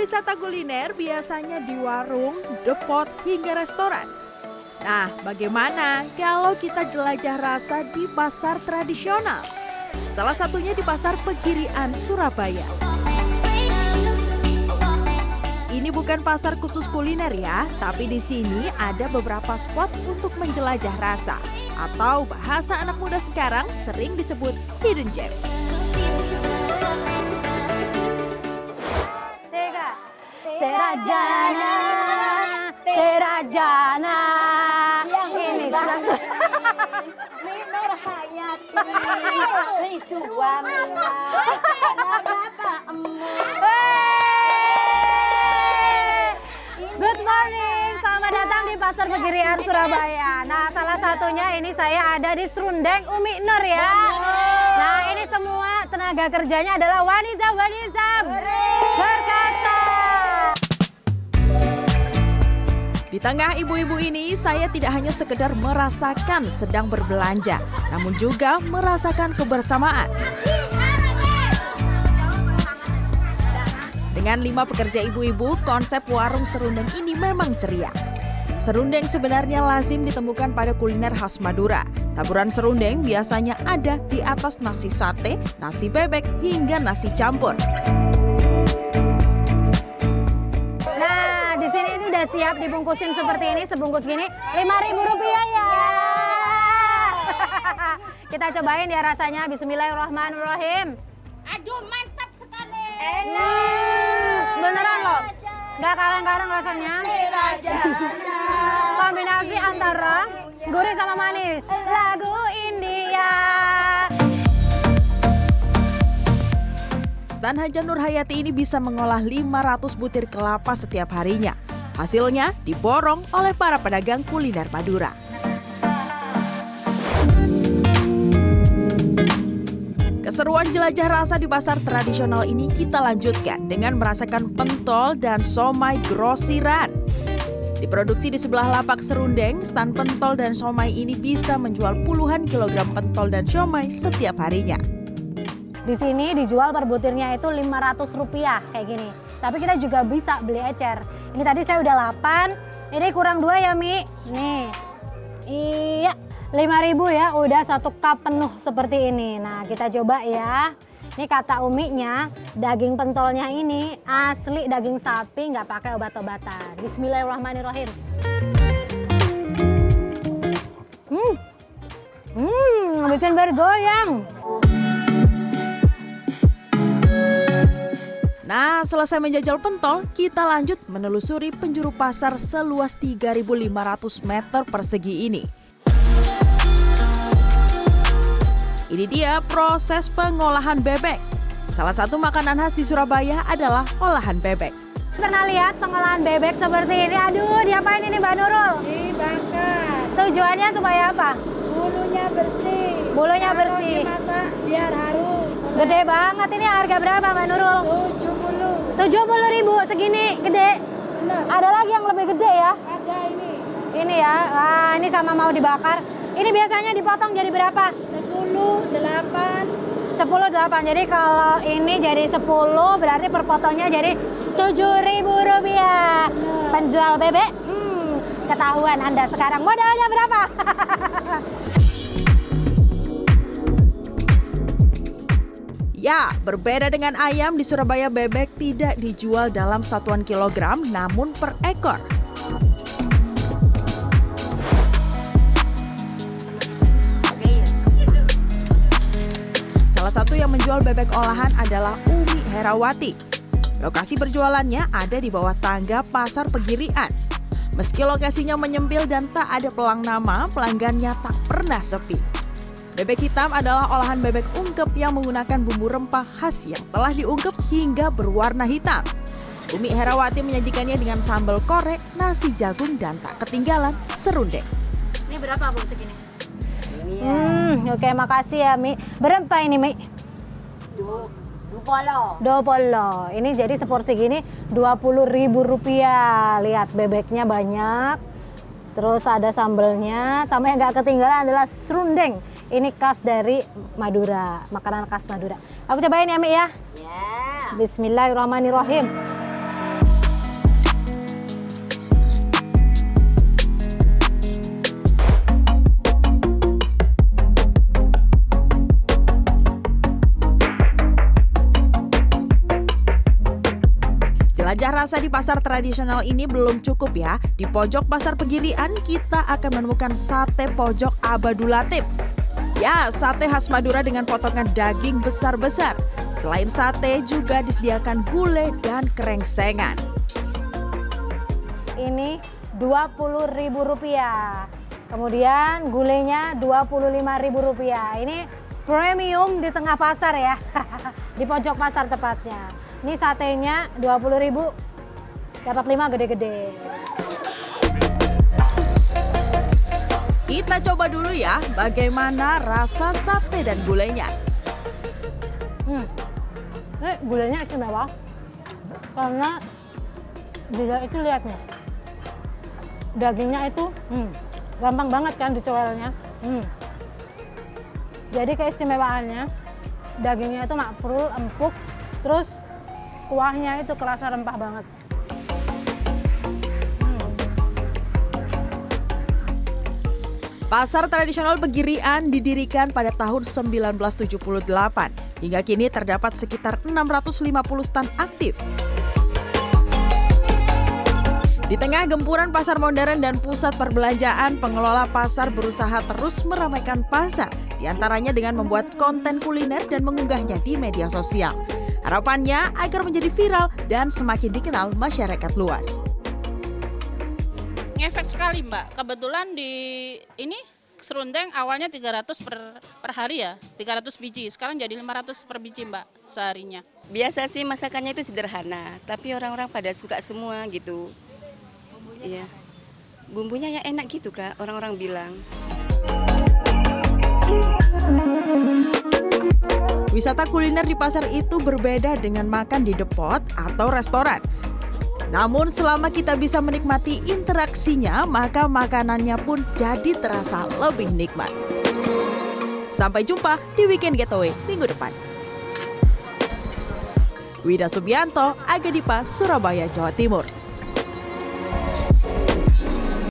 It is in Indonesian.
wisata kuliner biasanya di warung, depot, hingga restoran. Nah, bagaimana kalau kita jelajah rasa di pasar tradisional? Salah satunya di Pasar Pegirian, Surabaya. Ini bukan pasar khusus kuliner ya, tapi di sini ada beberapa spot untuk menjelajah rasa atau bahasa anak muda sekarang sering disebut hidden gem. Terajana, Terajana. Ini Ini Nur Hayati, ini bapakmu. Good morning, selamat datang di Pasar Pegirian Surabaya. Nah, salah satunya ini saya ada di Serundeng Umi Nur ya. Nah, ini semua tenaga kerjanya adalah wanita-wanita berkata. Di tengah ibu-ibu ini, saya tidak hanya sekedar merasakan sedang berbelanja, namun juga merasakan kebersamaan. Dengan lima pekerja ibu-ibu, konsep warung serundeng ini memang ceria. Serundeng sebenarnya lazim ditemukan pada kuliner khas Madura. Taburan serundeng biasanya ada di atas nasi sate, nasi bebek, hingga nasi campur. Siap dibungkusin seperti ini, sebungkus gini, lima ribu rupiah ya. Kita cobain ya rasanya. Bismillahirrahmanirrahim. Aduh, mantap sekali. Hmm, beneran loh, nggak karang-karang rasanya. Kombinasi antara gurih sama manis. Lagu India. Stan Haja Nur Hayati ini bisa mengolah 500 butir kelapa setiap harinya. Hasilnya diborong oleh para pedagang kuliner Madura. Keseruan jelajah rasa di pasar tradisional ini kita lanjutkan dengan merasakan pentol dan somai grosiran. Diproduksi di sebelah lapak serundeng, stan pentol dan somai ini bisa menjual puluhan kilogram pentol dan somai setiap harinya. Di sini dijual per butirnya itu 500 rupiah kayak gini. Tapi kita juga bisa beli ecer. Ini tadi saya udah 8, ini kurang dua ya Mi. Nih, iya 5000 ya udah satu cup penuh seperti ini. Nah kita coba ya. Ini kata uminya, daging pentolnya ini asli daging sapi nggak pakai obat-obatan. Bismillahirrahmanirrahim. Hmm, hmm, bikin bergoyang. Nah, selesai menjajal pentol, kita lanjut menelusuri penjuru pasar seluas 3.500 meter persegi ini. Ini dia proses pengolahan bebek. Salah satu makanan khas di Surabaya adalah olahan bebek. Pernah lihat pengolahan bebek seperti ini? Aduh, diapain ini Mbak Nurul? Dibakar, Tujuannya supaya apa? bulunya bersih. Bulunya Kalau bersih. dimasak biar harum. Gede banget ini harga berapa Mbak Nurul? 70. 70 ribu segini gede. Benar, Ada lagi yang lebih gede ya? ada ini. Ini ya, wah ini sama mau dibakar. Ini biasanya dipotong jadi berapa? 10, 8, 10 8. Jadi kalau ini jadi 10 berarti per potongnya jadi 7.000 rupiah. Penjual bebek, hmm, ketahuan Anda sekarang modalnya berapa? Ya, berbeda dengan ayam di Surabaya bebek tidak dijual dalam satuan kilogram namun per ekor. Salah satu yang menjual bebek olahan adalah Umi Herawati. Lokasi berjualannya ada di bawah tangga Pasar Pegirian. Meski lokasinya menyempil dan tak ada pelang nama, pelanggannya tak pernah sepi. Bebek hitam adalah olahan bebek ungkep yang menggunakan bumbu rempah khas yang telah diungkep hingga berwarna hitam. Umi Herawati menyajikannya dengan sambal korek, nasi jagung, dan tak ketinggalan serundeng. Ini berapa Bu segini? Hmm, oke makasih ya Mi. Berapa ini Mi? Dupolo. Dopolo. Ini jadi seporsi gini 20 ribu rupiah. Lihat bebeknya banyak. Terus ada sambelnya. Sama yang nggak ketinggalan adalah serundeng. Ini khas dari Madura, makanan khas Madura. Aku cobain ya, Mi ya. Yeah. Bismillahirrahmanirrahim. Jelajah rasa di pasar tradisional ini belum cukup ya. Di pojok pasar Pegirian kita akan menemukan sate pojok Abadulatif Ya, sate khas Madura dengan potongan daging besar-besar. Selain sate juga disediakan gulai dan krengsengan. Ini Rp20.000. Kemudian gulainya Rp25.000. Ini premium di tengah pasar ya. di pojok pasar tepatnya. Ini satenya 20.000 dapat 5 gede-gede. Kita coba dulu ya bagaimana rasa sate dan gulainya. Hmm. Ini gulanya istimewa karena dia itu lihat nih dagingnya itu hmm, gampang banget kan dicoelnya. Hmm. Jadi keistimewaannya dagingnya itu makprul, empuk, terus kuahnya itu kerasa rempah banget. Pasar tradisional Pegirian didirikan pada tahun 1978. Hingga kini terdapat sekitar 650 stand aktif. Di tengah gempuran pasar modern dan pusat perbelanjaan, pengelola pasar berusaha terus meramaikan pasar, di antaranya dengan membuat konten kuliner dan mengunggahnya di media sosial. Harapannya agar menjadi viral dan semakin dikenal masyarakat luas. Ngefek sekali mbak, kebetulan di ini serundeng awalnya 300 per, per hari ya, 300 biji, sekarang jadi 500 per biji mbak seharinya. Biasa sih masakannya itu sederhana, tapi orang-orang pada suka semua gitu. Iya. Bumbunya yang enak gitu kak, orang-orang bilang. Wisata kuliner di pasar itu berbeda dengan makan di depot atau restoran. Namun selama kita bisa menikmati interaksinya, maka makanannya pun jadi terasa lebih nikmat. Sampai jumpa di Weekend Getaway minggu depan. Wida Subianto, Agadipa, Surabaya, Jawa Timur.